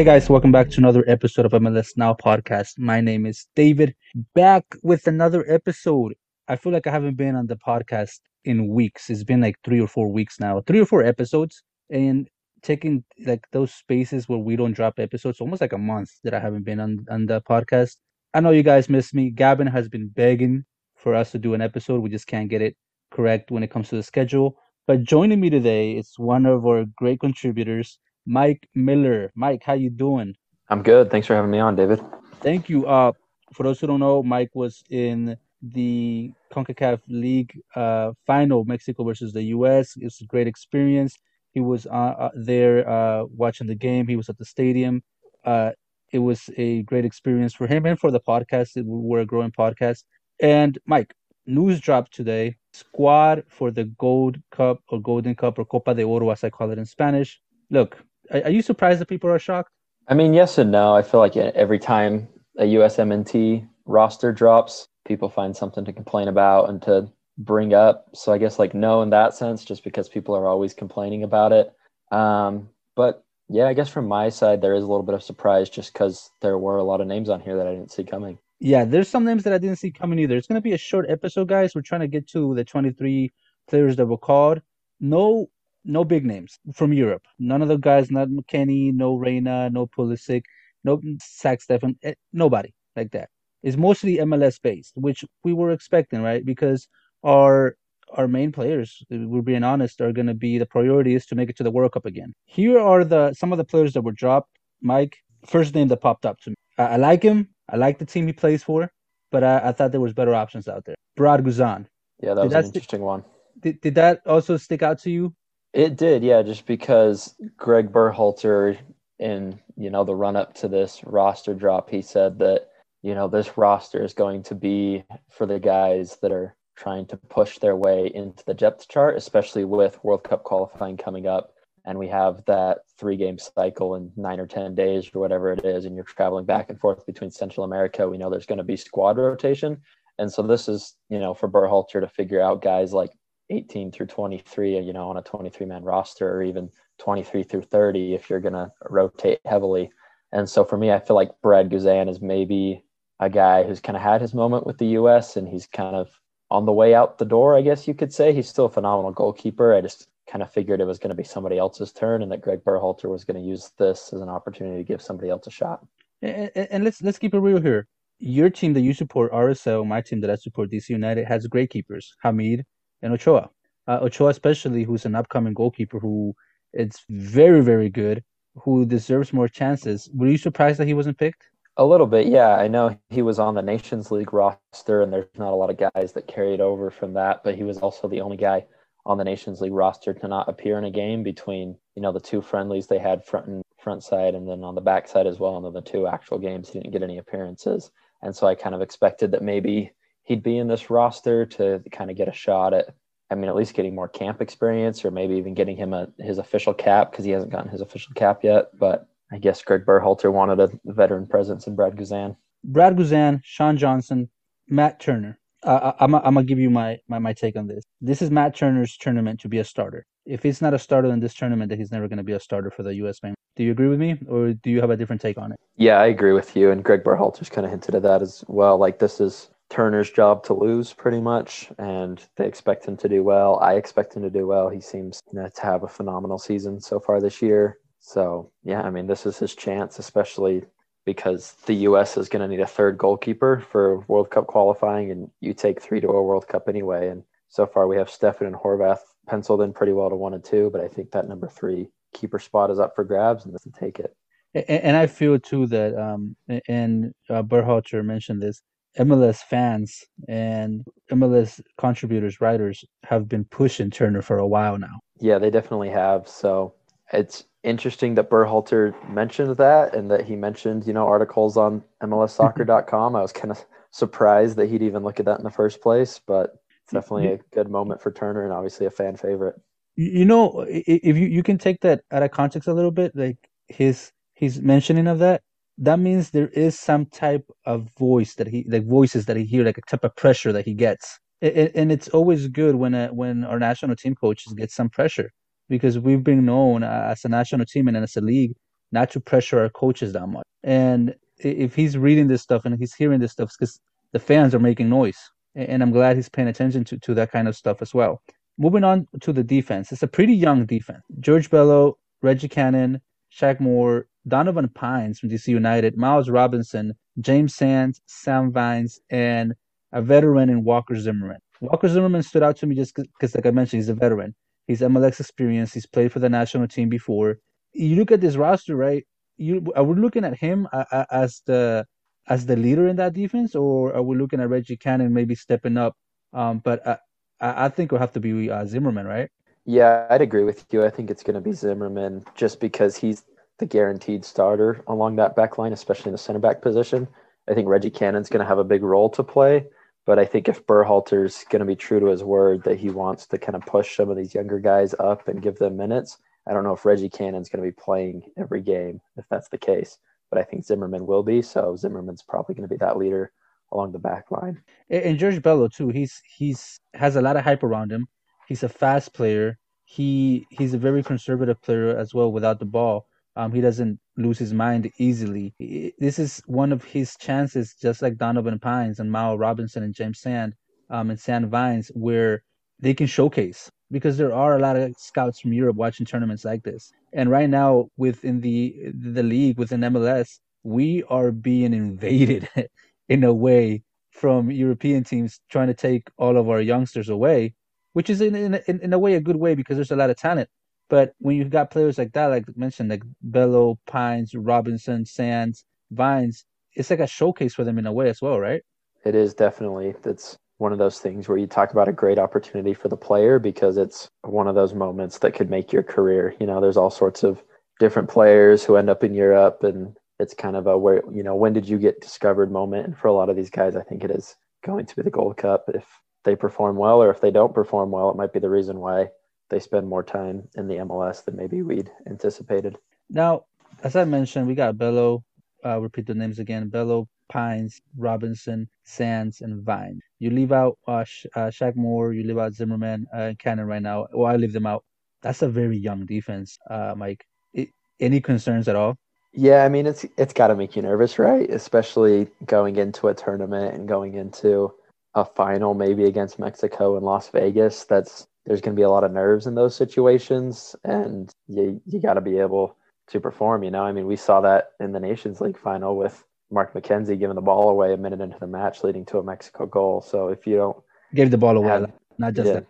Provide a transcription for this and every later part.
Hey guys, welcome back to another episode of MLS Now podcast. My name is David, back with another episode. I feel like I haven't been on the podcast in weeks. It's been like three or four weeks now, three or four episodes, and taking like those spaces where we don't drop episodes, almost like a month that I haven't been on on the podcast. I know you guys miss me. Gavin has been begging for us to do an episode. We just can't get it correct when it comes to the schedule. But joining me today is one of our great contributors, Mike Miller. Mike, how you doing? I'm good. Thanks for having me on, David. Thank you. Uh, for those who don't know, Mike was in the CONCACAF League uh, final, Mexico versus the U.S. It's a great experience. He was uh, uh, there uh, watching the game. He was at the stadium. Uh, it was a great experience for him and for the podcast. We're a growing podcast. And Mike, news dropped today. Squad for the Gold Cup or Golden Cup or Copa de Oro, as I call it in Spanish. Look, are, are you surprised that people are shocked? I mean, yes and no. I feel like every time a USMNT roster drops, people find something to complain about and to bring up. So I guess like no in that sense, just because people are always complaining about it. Um, but yeah, I guess from my side, there is a little bit of surprise just because there were a lot of names on here that I didn't see coming. Yeah, there's some names that I didn't see coming either. It's going to be a short episode, guys. We're trying to get to the 23 players that were called. No no big names from Europe. None of the guys, not McKennie, no Reyna, no Pulisic, no Zach Steffen, eh, nobody like that. It's mostly MLS based, which we were expecting, right? Because our our main players, we're being honest, are going to be the priority is to make it to the World Cup again. Here are the some of the players that were dropped. Mike, first name that popped up to me. I, I like him. I like the team he plays for, but I, I thought there was better options out there. Brad Guzan. Yeah, that did was that an interesting st- one. Did, did that also stick out to you? It did, yeah, just because Greg Berhalter in, you know, the run up to this roster drop, he said that, you know, this roster is going to be for the guys that are trying to push their way into the depth chart, especially with World Cup qualifying coming up. And we have that three game cycle in nine or 10 days or whatever it is, and you're traveling back and forth between Central America. We know there's going to be squad rotation. And so this is, you know, for Berhalter to figure out guys like 18 through 23, you know, on a 23 man roster or even 23 through 30 if you're going to rotate heavily. And so for me, I feel like Brad Guzan is maybe a guy who's kind of had his moment with the U.S. and he's kind of on the way out the door, I guess you could say. He's still a phenomenal goalkeeper. I just kind of figured it was going to be somebody else's turn and that Greg Berhalter was going to use this as an opportunity to give somebody else a shot. And, and let's let's keep it real here. Your team that you support, RSL, my team that I support, DC United, has great keepers, Hamid and Ochoa. Uh, Ochoa, especially, who's an upcoming goalkeeper who is very, very good, who deserves more chances. Were you surprised that he wasn't picked? A little bit, yeah. I know he was on the Nations League roster, and there's not a lot of guys that carried over from that, but he was also the only guy on the Nations League roster to not appear in a game between, you know, the two friendlies they had front and front side and then on the back side as well. And then the two actual games, he didn't get any appearances. And so I kind of expected that maybe he'd be in this roster to kind of get a shot at I mean, at least getting more camp experience, or maybe even getting him a his official cap because he hasn't gotten his official cap yet. But I guess Greg Berhalter wanted a veteran presence in Brad Guzan. Brad Guzan, Sean Johnson, Matt Turner. Uh, I'm, I'm gonna give you my, my my take on this. This is Matt Turner's tournament to be a starter. If he's not a starter in this tournament, then he's never gonna be a starter for the U.S. man. Do you agree with me, or do you have a different take on it? Yeah, I agree with you. And Greg Berhalter's kind of hinted at that as well. Like this is Turner's job to lose pretty much, and they expect him to do well. I expect him to do well. He seems you know, to have a phenomenal season so far this year. So yeah, I mean, this is his chance, especially because the U.S. is going to need a third goalkeeper for World Cup qualifying, and you take three to a World Cup anyway. And so far, we have Steffen and Horvath penciled in pretty well to one and two, but I think that number three keeper spot is up for grabs, and to take it. And I feel too that, um, and uh, Berhalter mentioned this MLS fans and MLS contributors, writers have been pushing Turner for a while now. Yeah, they definitely have. So it's interesting that Berhalter mentioned that and that he mentioned, you know, articles on MLSsoccer.com. I was kind of surprised that he'd even look at that in the first place, but it's definitely a good moment for Turner and obviously a fan favorite. You know, if you, you can take that out of context a little bit, like his his mentioning of that, that means there is some type of voice that he like voices that he hear like a type of pressure that he gets it, and it's always good when a, when our national team coaches get some pressure because we've been known uh, as a national team and as a league not to pressure our coaches that much. And if he's reading this stuff and he's hearing this stuff, because the fans are making noise, and I'm glad he's paying attention to to that kind of stuff as well. Moving on to the defense, it's a pretty young defense. George Bello, Reggie Cannon, Shaq Moore, Donovan Pines from DC United, Miles Robinson, James Sands, Sam Vines, and a veteran in Walker Zimmerman. Walker Zimmerman stood out to me just because, like I mentioned, he's a veteran. He's MLS experience. He's played for the national team before. You look at this roster, right? You are we looking at him as the as the leader in that defense, or are we looking at Reggie Cannon maybe stepping up? Um, but I, I think it'll have to be uh, Zimmerman, right? Yeah, I'd agree with you. I think it's going to be Zimmerman just because he's the guaranteed starter along that back line, especially in the center back position. I think Reggie Cannon's going to have a big role to play. But I think if Berhalter's going to be true to his word that he wants to kind of push some of these younger guys up and give them minutes, I don't know if Reggie Cannon's going to be playing every game if that's the case. But I think Zimmerman will be. So Zimmerman's probably going to be that leader along the back line. And George Bello too. He's he's has a lot of hype around him. He's a fast player. He he's a very conservative player as well without the ball. Um, he doesn't lose his mind easily. This is one of his chances, just like Donovan Pines and Mao Robinson and James Sand um, and Sam Vines, where they can showcase because there are a lot of scouts from Europe watching tournaments like this. And right now, within the the league, within MLS, we are being invaded in a way from European teams trying to take all of our youngsters away, which is in in, in a way a good way because there's a lot of talent. But when you've got players like that, like mentioned, like Bello, Pines, Robinson, Sands, Vines, it's like a showcase for them in a way as well, right? It is definitely. That's one of those things where you talk about a great opportunity for the player because it's one of those moments that could make your career. You know, there's all sorts of different players who end up in Europe and it's kind of a where you know when did you get discovered moment and for a lot of these guys i think it is going to be the gold cup if they perform well or if they don't perform well it might be the reason why they spend more time in the MLS than maybe we'd anticipated. Now, as I mentioned, we got Bello. Uh, repeat the names again: Bello, Pines, Robinson, Sands, and Vine. You leave out uh, Sh- uh, Shaq Moore. You leave out Zimmerman uh, and Cannon right now. Well, I leave them out. That's a very young defense, uh, Mike. It, any concerns at all? Yeah, I mean it's it's got to make you nervous, right? Especially going into a tournament and going into a final, maybe against Mexico and Las Vegas. That's there's going to be a lot of nerves in those situations, and you you got to be able to perform. You know, I mean, we saw that in the Nations League final with Mark McKenzie giving the ball away a minute into the match, leading to a Mexico goal. So if you don't gave the ball away, have, not just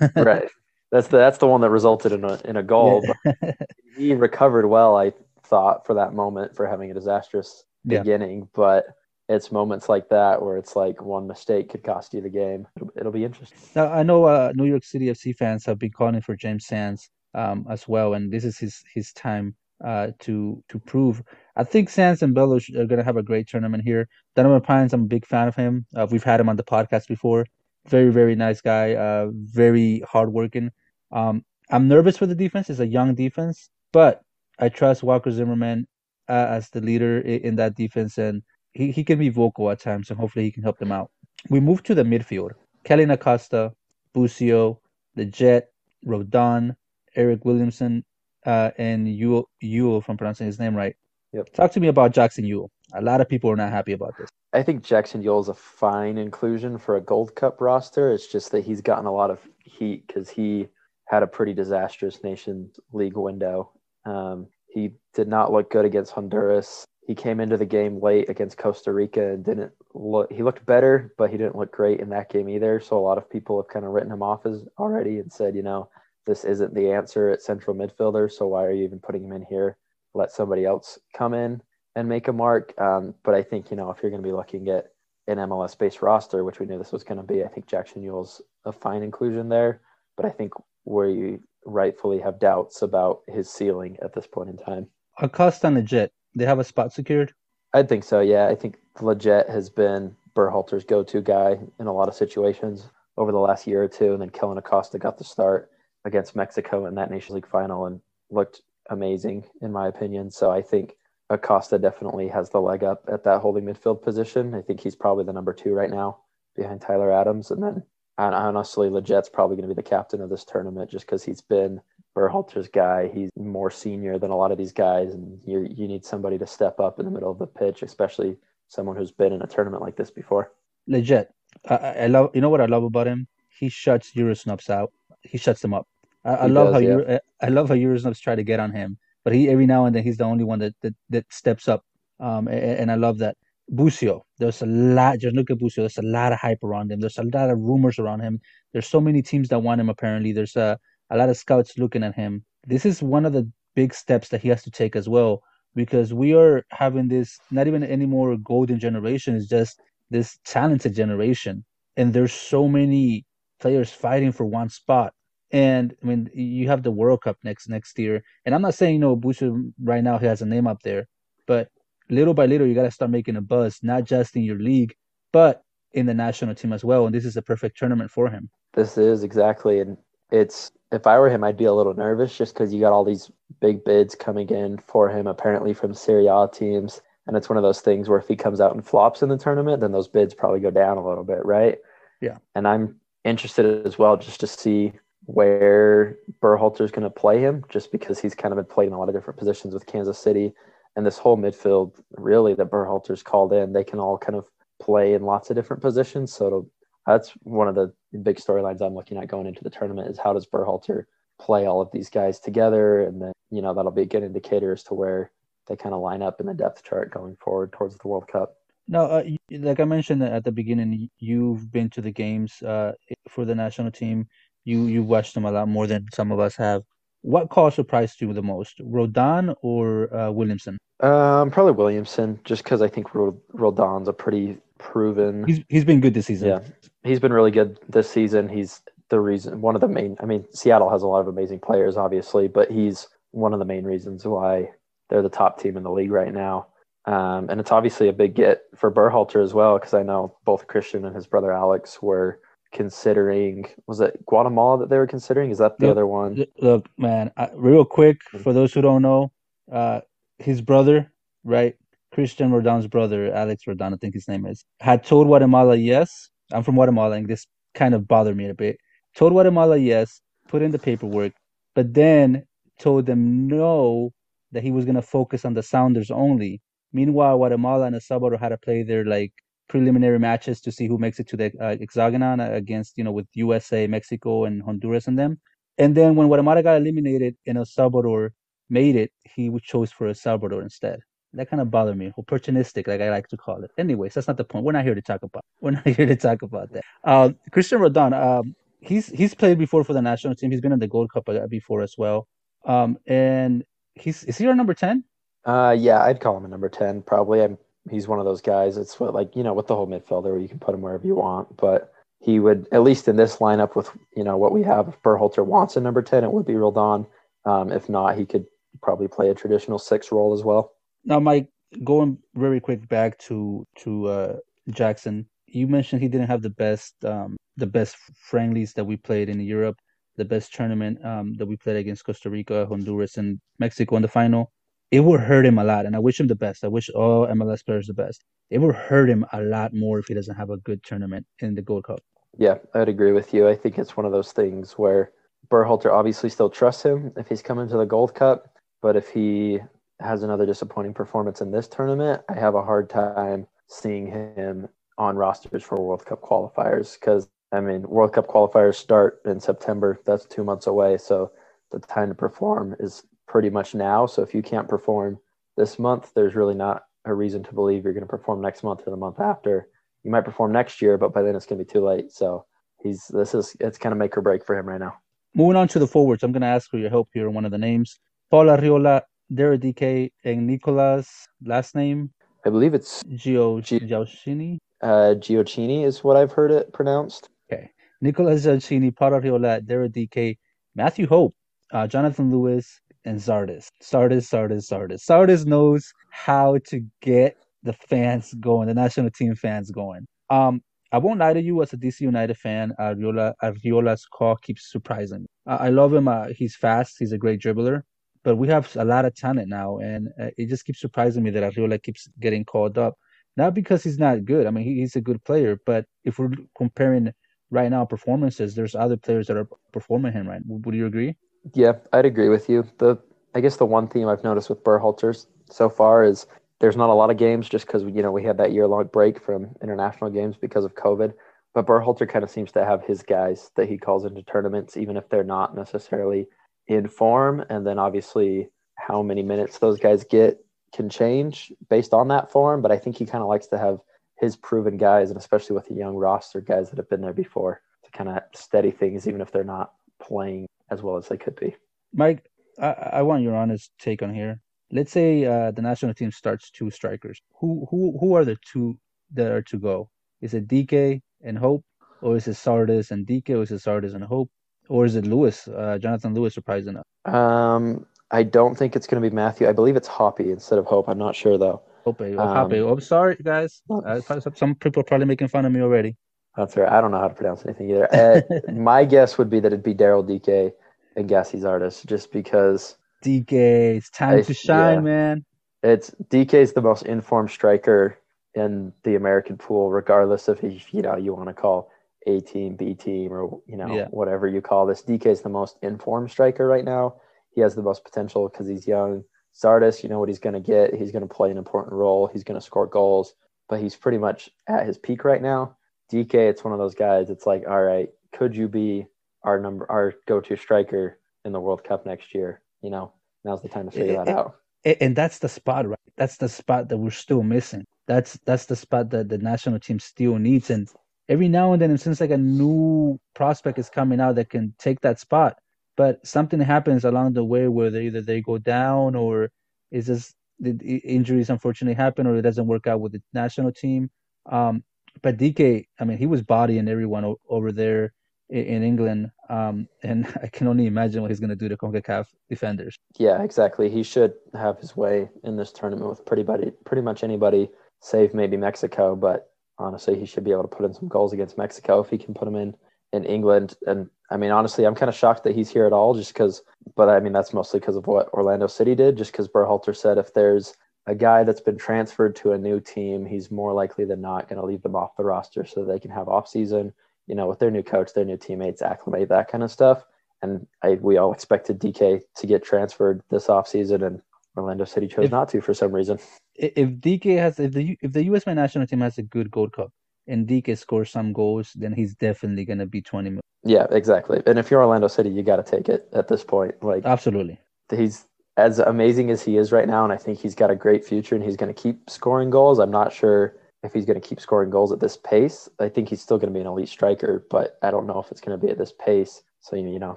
yeah, right. That's the that's the one that resulted in a in a goal. Yeah. he recovered well, I thought, for that moment for having a disastrous beginning, yeah. but it's moments like that where it's like one mistake could cost you the game. It'll, it'll be interesting. Now I know uh, New York City FC fans have been calling for James Sands um, as well, and this is his his time uh, to to prove. I think Sands and Bello are going to have a great tournament here. Donovan Pines, I'm a big fan of him. Uh, we've had him on the podcast before. Very very nice guy. Uh, very hardworking. Um, I'm nervous for the defense. It's a young defense, but I trust Walker Zimmerman uh, as the leader in, in that defense and he, he can be vocal at times, and hopefully he can help them out. We move to the midfield. Kellyn Acosta, Busio, Lletget, Roldan, Eric Williamson, uh, and Yueill, Yueill, if I'm pronouncing his name right. Yep. Talk to me about Jackson Yueill. A lot of people are not happy about this. I think Jackson Yueill is a fine inclusion for a Gold Cup roster. It's just that he's gotten a lot of heat because he had a pretty disastrous Nations League window. Um, he did not look good against Honduras he came into the game late against Costa Rica and didn't look he looked better, but he didn't look great in that game either. So a lot of people have kind of written him off as already and said, you know, this isn't the answer at central midfielder, so why are you even putting him in here? Let somebody else come in and make a mark. Um, but I think, you know, if you're going to be looking at an MLS based roster, which we knew this was going to be, I think Jackson Yueill's a fine inclusion there. But I think where you rightfully have doubts about his ceiling at this point in time. Acosta Lletget they have a spot secured? I think so. Yeah, I think Lletget has been Berhalter's go-to guy in a lot of situations over the last year or two, and then Kellyn Acosta got the start against Mexico in that Nations League final and looked amazing in my opinion. So I think Acosta definitely has the leg up at that holding midfield position. I think he's probably the number two right now behind Tyler Adams, and then and honestly, Lletget's probably going to be the captain of this tournament just because he's been Berhalter's guy. He's more senior than a lot of these guys, and you you need somebody to step up in the middle of the pitch, especially someone who's been in a tournament like this before. Lletget. I, I love. You know what I love about him? He shuts Eurosnobs out. He shuts them up. I, I love does, how yeah. Euro, I love how Eurosnobs try to get on him, but he every now and then he's the only one that that, that steps up. Um, and, and I love that. Busio, there's a lot. Just look at Busio. There's a lot of hype around him. There's a lot of rumors around him. There's so many teams that want him. Apparently, there's a a lot of scouts looking at him. This is one of the big steps that he has to take as well, because we are having this not even any more golden generation. It's just this talented generation, and there's so many players fighting for one spot. And I mean, you have the World Cup next next year, and I'm not saying you know Busio right now he has a name up there, but little by little you got to start making a buzz, not just in your league, but in the national team as well. And this is a perfect tournament for him. This is exactly, and it's if I were him, I'd be a little nervous just because you got all these big bids coming in for him, apparently from Serie A teams. And it's one of those things where if he comes out and flops in the tournament, then those bids probably go down a little bit, right? Yeah. And I'm interested as well just to see where Berhalter's going to play him, just because he's kind of been playing a lot of different positions with Kansas City. And this whole midfield, really, that Berhalter's called in, they can all kind of play in lots of different positions. So it'll, that's one of the big storylines I'm looking at going into the tournament is how does Berhalter play all of these guys together? And then, you know, that'll be a good indicator as to where they kind of line up in the depth chart going forward towards the World Cup. No, uh, like I mentioned at the beginning, you've been to the games uh, for the national team. You you watched them a lot more than some of us have. What call surprised you the most, Roldan or uh, Williamson? Um, probably Williamson, just because I think Rod- Roldan's a pretty proven. He's he's been good this season. Yeah, he's been really good this season. He's the reason, one of the main. I mean, Seattle has a lot of amazing players, obviously, but he's one of the main reasons why they're the top team in the league right now. Um, and it's obviously a big get for Berhalter as well, because I know both Christian and his brother Alex were considering. Was it Guatemala that they were considering? Is that the Yep. other one? Look, man, uh, real quick for those who don't know, uh, his brother, right, Christian Roldan's brother, Alex Rodan, I think his name is, had told Guatemala yes. I'm from Guatemala, and this kind of bothered me a bit. Told Guatemala yes, put in the paperwork, but then told them no that he was gonna focus on the Sounders only. Meanwhile, Guatemala and El Salvador had to play their like preliminary matches to see who makes it to the uh, hexagon against you know with USA, Mexico, and Honduras and them. And then when Guatemala got eliminated and El Salvador made it, he chose for El Salvador instead. That kind of bothered me. Opportunistic, like I like to call it. Anyways, that's not the point. We're not here to talk about. We're not here to talk about that. Um, Christian Roldan, um, he's he's played before for the national team. He's been in the Gold Cup uh, before as well. Um, and he's is he our number ten? Uh, yeah, I'd call him a number ten. Probably, I'm. He's one of those guys. It's what, like you know, with the whole midfielder, where you can put him wherever you want. But he would, at least in this lineup, with you know what we have, if Berhalter wants a number ten, it would be Roldan. Um, if not, he could probably play a traditional six role as well. Now, Mike, going very quick back to to uh, Jackson, you mentioned he didn't have the best um, the best friendlies that we played in Europe, the best tournament um, that we played against Costa Rica, Honduras, and Mexico in the final. It would hurt him a lot, and I wish him the best. I wish all MLS players the best. It would hurt him a lot more if he doesn't have a good tournament in the Gold Cup. Yeah, I'd agree with you. I think it's one of those things where Berhalter obviously still trusts him if he's coming to the Gold Cup, but if he has another disappointing performance in this tournament, I have a hard time seeing him on rosters for World Cup qualifiers because I mean, World Cup qualifiers start in September. That's two months away, so the time to perform is pretty much now. So if you can't perform this month, there's really not a reason to believe you're going to perform next month or the month after. You might perform next year, but by then it's going to be too late. So he's this is it's kind of make or break for him right now. Moving on to the forwards, I'm going to ask for your help here on one of the names. Paul Arriola, Derek Dike, and Nicolas, last name, I believe it's Gio Gi- Giaucini. uh, Gioacchini is what I've heard it pronounced. Okay. Nicolas Gioacchini, Paul Arriola, Derek Dike, Matthew Hope, uh, Jonathan Lewis, and Zardes. Zardes, Zardes, Zardes. Zardes knows how to get the fans going, the national team fans going. Um, I won't lie to you, as a DC United fan, Arriola, Arriola's call keeps surprising me. I, I love him. Uh, he's fast. He's a great dribbler. But we have a lot of talent now, and uh, it just keeps surprising me that Arriola keeps getting called up. Not because he's not good. I mean, he, he's a good player. But if we're comparing right now performances, there's other players that are performing him right. Would, you agree? Yeah, I'd agree with you. The I guess the one theme I've noticed with Berhalter's so far is there's not a lot of games just because you know we had that year long break from international games because of COVID. But Berhalter kind of seems to have his guys that he calls into tournaments, even if they're not necessarily in form. And then obviously how many minutes those guys get can change based on that form. But I think he kind of likes to have his proven guys, and especially with the young roster guys that have been there before, to kind of steady things, even if they're not playing as well as they could be. Mike, I, I want your honest take on here. Let's say uh, the national team starts two strikers. Who who who are the two that are to go? Is it Dike and Hope, or is it Zardes and Dike, or is it Zardes and Hope, or is it Lewis, uh, Jonathan Lewis, surprising enough? Um, I don't think it's going to be Matthew. I believe it's Hoppy instead of Hope. I'm not sure though. Hope, oh. Um, oh, sorry, guys. Uh, some people are probably making fun of me already. That's right. I don't know how to pronounce anything either. Uh, my guess would be that it'd be Daryl Dike and Gyasi Zardes, just because Dike. it's time I, to shine, yeah. man. It's Dike is the most informed striker in the American pool, regardless of if you know you want to call A team, B team, or you know yeah. whatever you call this. Dike is the most informed striker right now. He has the most potential because he's young. Zardes, you know what he's going to get. He's going to play an important role. He's going to score goals, but he's pretty much at his peak right now. Dike, it's one of those guys. It's like, all right, could you be our number, our go-to striker in the World Cup next year? You know, now's the time to figure that out. And that's the spot, right? That's the spot that we're still missing. That's that's the spot that the national team still needs. And every now and then, it seems like a new prospect is coming out that can take that spot but something happens along the way where they either they go down or is just the injuries unfortunately happen or it doesn't work out with the national team. Um, but Dike, I mean, he was bodying everyone o- over there in, in England, um, and I can only imagine what he's going to do to Concacaf defenders. Yeah, exactly. He should have his way in this tournament with pretty buddy, pretty much anybody, save maybe Mexico. But honestly, he should be able to put in some goals against Mexico if he can put them in in England. And I mean, honestly, I'm kind of shocked that he's here at all, just because. But I mean, that's mostly because of what Orlando City did. Just because Berhalter said if there's a guy that's been transferred to a new team, he's more likely than not going to leave them off the roster so they can have off season. You know, with their new coach, their new teammates, acclimate that kind of stuff. And I, we all expected Dike to get transferred this off season, and Orlando City chose if, not to for some reason. If Dike has, if the if the U.S. national team has a good Gold Cup, and Dike scores some goals, then he's definitely going to be 20 million. Yeah, exactly. And if you're Orlando City, you got to take it at this point. Like Absolutely. He's as amazing as he is right now and I think he's got a great future and he's going to keep scoring goals. I'm not sure if he's going to keep scoring goals at this pace. I think he's still going to be an elite striker, but I don't know if it's going to be at this pace. So you know,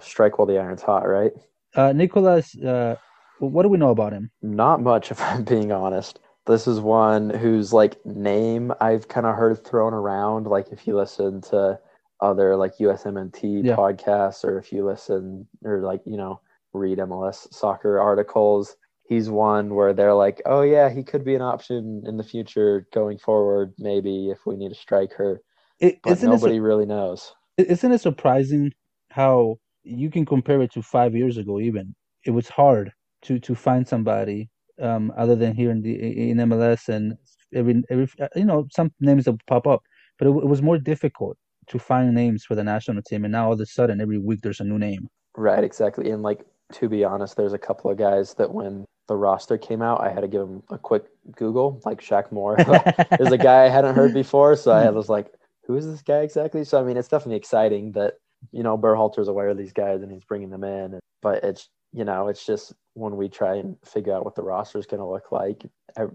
strike while the iron's hot, right? Uh Nicolas uh what do we know about him? Not much if I'm being honest. This is one whose like name I've kind of heard thrown around. Like if you listen to other like USMNT yeah. podcasts, or if you listen or like you know read MLS soccer articles, he's one where they're like, oh yeah, he could be an option in the future going forward, maybe if we need a striker. It, but nobody it, really knows. Isn't it surprising how you can compare it to five years ago? Even it was hard to to find somebody um, other than here in the in MLS and every, every you know some names that pop up, but it, it, was more difficult to find names for the national team. And now all of a sudden, every week there's a new name. Right, exactly. And like to be honest, there's a couple of guys that when the roster came out, I had to give them a quick Google, like Shaq Moore. there's a guy I hadn't heard before, so I was like, "Who is this guy exactly?" So I mean, it's definitely exciting that you know Berhalter's aware of these guys and he's bringing them in. But it's you know, it's just when we try and figure out what the roster is going to look like,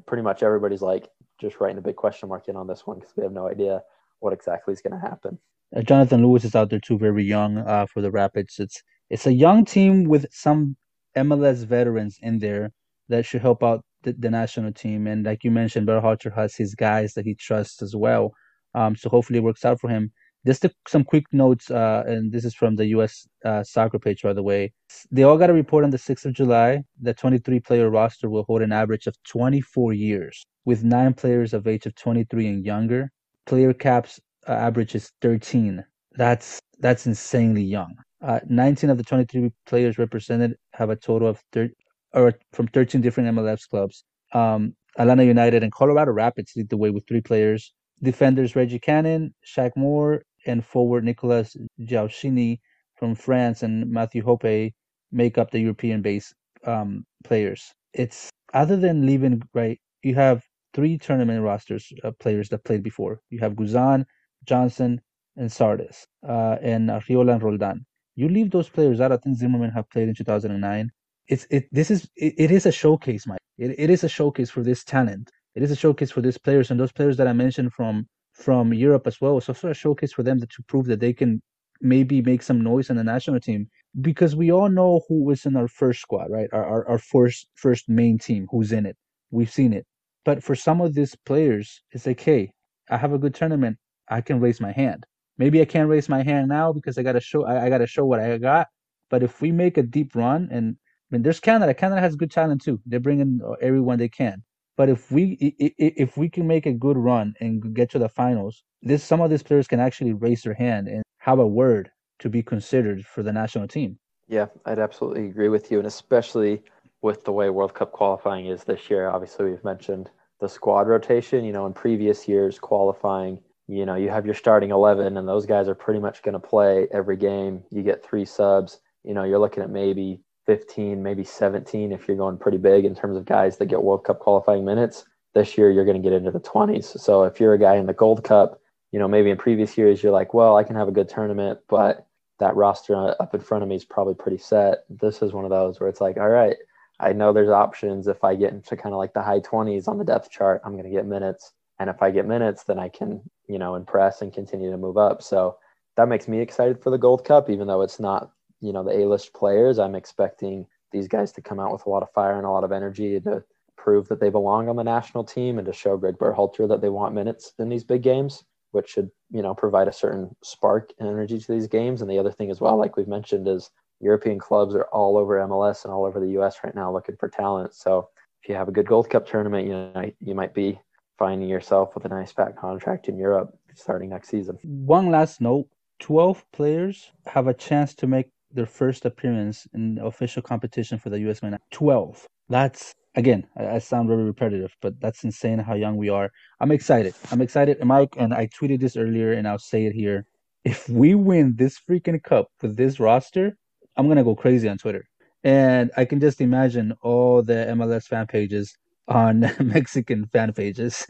pretty much everybody's like just writing a big question mark in on this one because we have no idea what exactly is going to happen. Uh, Jonathan Lewis is out there too, very young uh, for the Rapids. It's it's a young team with some MLS veterans in there that should help out the, the national team. And like you mentioned, Berhalter has his guys that he trusts as well. Um, so hopefully it works out for him. Just some quick notes, uh, and this is from the U.S. Uh, soccer page, by the way. They all got a report on the 6th of July. The 23 player roster will hold an average of 24 years, with nine players of age of 23 and younger. Player caps uh, average is 13. That's that's insanely young. Uh, 19 of the 23 players represented have a total of 30, or from 13 different MLS clubs. Um, Atlanta United and Colorado Rapids lead the way with three players. Defenders Reggie Cannon, Shaq Moore, and forward Nicolas Gioacchini from France and Matthew Hoppe make up the European based um, players. It's other than leaving right, you have three tournament rosters of players that played before. You have Guzan, Johnson, and Zardes, uh, and uh, Riola and Roldan. You leave those players out. I think Zimmerman have played in 2009. It's it. This is it, it is a showcase, Mike. It, it is a showcase for this talent. It is a showcase for these players and those players that I mentioned from from Europe as well. So also a showcase for them to, to prove that they can maybe make some noise in the national team because we all know who was in our first squad, right? Our, our, our first first main team, who's in it. We've seen it. But for some of these players, it's like, hey, I have a good tournament. I can raise my hand. Maybe I can't raise my hand now because I gotta show I, I gotta show what I got. But if we make a deep run, and I mean, there's Canada. Canada has good talent too. They're bringing everyone they can. But if we if we can make a good run and get to the finals, this some of these players can actually raise their hand and have a word to be considered for the national team. Yeah, I'd absolutely agree with you, and especially with the way World Cup qualifying is this year. Obviously, we've mentioned the squad rotation. You know, in previous years, qualifying, you know, you have your starting 11, and those guys are pretty much going to play every game. You get three subs. You know, you're looking at maybe 15, maybe 17 if you're going pretty big in terms of guys that get World Cup qualifying minutes. This year, you're going to get into the 20s. So if you're a guy in the Gold Cup, you know, maybe in previous years, you're like, well, I can have a good tournament, but that roster up in front of me is probably pretty set. This is one of those where it's like, all right, I know there's options. If I get into kind of like the high 20s on the depth chart, I'm going to get minutes. And if I get minutes, then I can, you know, impress and continue to move up. So that makes me excited for the Gold Cup, even though it's not, you know, the A-list players. I'm expecting these guys to come out with a lot of fire and a lot of energy to prove that they belong on the national team and to show Greg Berhalter that they want minutes in these big games, which should, you know, provide a certain spark and energy to these games. And the other thing as well, like we've mentioned, is European clubs are all over MLS and all over the US right now looking for talent. So if you have a good Gold Cup tournament, you know, you might be finding yourself with a nice fat contract in Europe starting next season. One last note 12 players have a chance to make their first appearance in official competition for the US men. 12. That's again, I, I, sound very repetitive, but that's insane how young we are. I'm excited. I'm excited. And Mike, and I tweeted this earlier and I'll say it here. If we win this freaking cup with this roster, I'm gonna go crazy on Twitter, and I can just imagine all the MLS fan pages on Mexican fan pages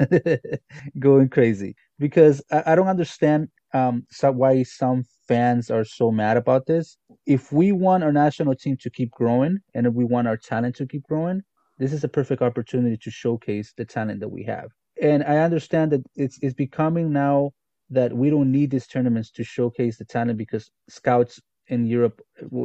going crazy because I, I don't understand um so why some fans are so mad about this. If we want our national team to keep growing and if we want our talent to keep growing, this is a perfect opportunity to showcase the talent that we have. And I understand that it's it's becoming now that we don't need these tournaments to showcase the talent because scouts in Europe,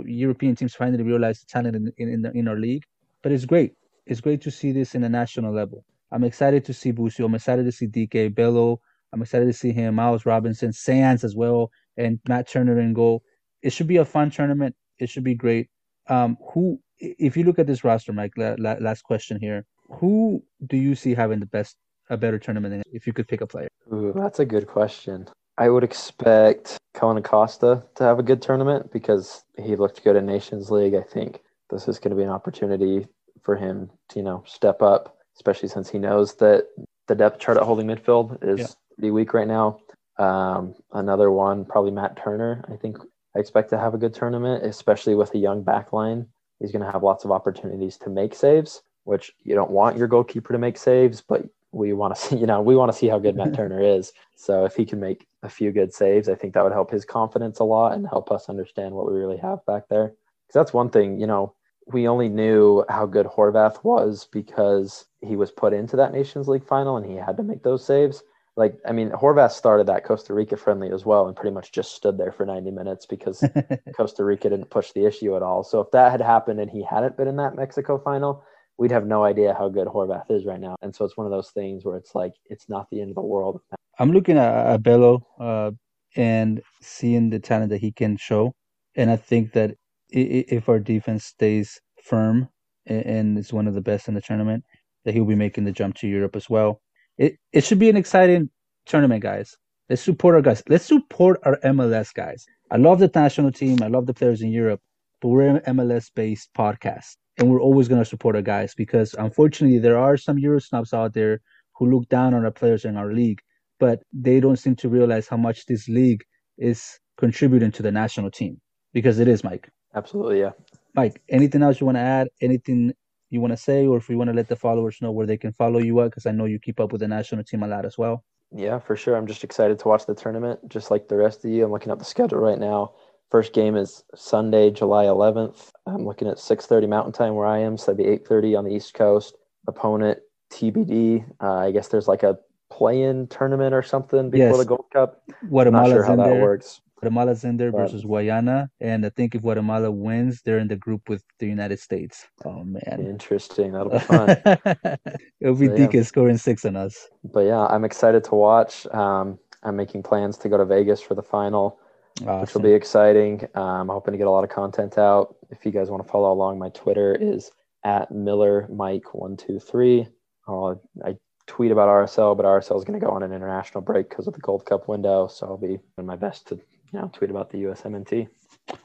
European teams finally realize the talent in in, in, the, in our league. But it's great. It's great to see this in a national level. I'm excited to see Busio. I'm excited to see Dike Bello. I'm excited to see him, Miles Robinson, Sands as well, and Matt Turner in goal. It should be a fun tournament. It should be great. Um, who, if you look at this roster, Mike, la- la- last question here. Who do you see having the best, a better tournament than if you could pick a player? Ooh, that's a good question. I would expect Kellyn Acosta to have a good tournament because he looked good in Nations League. I think this is going to be an opportunity for him to, you know, step up, especially since he knows that the depth chart at holding midfield is yeah. Pretty weak right now. Um, another one, probably Matt Turner. I think I expect to have a good tournament, especially with a young back line. He's going to have lots of opportunities to make saves, which you don't want your goalkeeper to make saves, but we want to see, you know, we want to see how good Matt Turner is. So if he can make a few good saves, I think that would help his confidence a lot and help us understand what we really have back there. Because that's one thing, you know, we only knew how good Horvath was because he was put into that Nations League final and he had to make those saves. Like, I mean, Horvath started that Costa Rica friendly as well and pretty much just stood there for 90 minutes because Costa Rica didn't push the issue at all. So if that had happened and he hadn't been in that Mexico final, we'd have no idea how good Horvath is right now. And so it's one of those things where it's like it's not the end of the world. I'm looking at Bello uh, and seeing the talent that he can show, and I think that if our defense stays firm and is one of the best in the tournament, that he'll be making the jump to Europe as well. It it should be an exciting tournament, guys. Let's support our guys. Let's support our MLS guys. I love the national team. I love the players in Europe, but we're an MLS based podcast and we're always going to support our guys because unfortunately there are some Euro snobs out there who look down on our players in our league, but they don't seem to realize how much this league is contributing to the national team because it is, Mike. Absolutely, yeah. Mike, anything else you want to add? Anything you want to say, or if you want to let the followers know where they can follow you at, because I know you keep up with the national team a lot as well. Yeah, for sure. I'm just excited to watch the tournament, just like the rest of you. I'm looking at the schedule right now. First game is Sunday, July 11th. I'm looking at 6:30 Mountain Time where I am, so that'd be 8:30 on the East Coast. Opponent TBD. Uh, I guess there's like a play-in tournament or something before Yes. the Gold Cup. Guatemala's Not sure how that there. works. Guatemala's in there But- versus Guyana, and I think if Guatemala wins, they're in the group with the United States. Oh man, Interesting. That'll be fun. it'll be So, yeah. Scoring six on us. but yeah, I'm excited to watch. Um, I'm making plans to go to Vegas for the final. which will be exciting. I'm um, hoping to get a lot of content out. If you guys want to follow along, my Twitter is at Miller Mike one two three. Uh, I tweet about RSL, but RSL is going to go on an international break because of the Gold Cup window. So I'll be doing my best to you know tweet about the USMNT.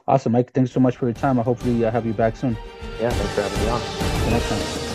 Awesome, Mike. Thanks so much for your time. I hopefully uh, have you back soon. Yeah, thanks for having me on. Till next time.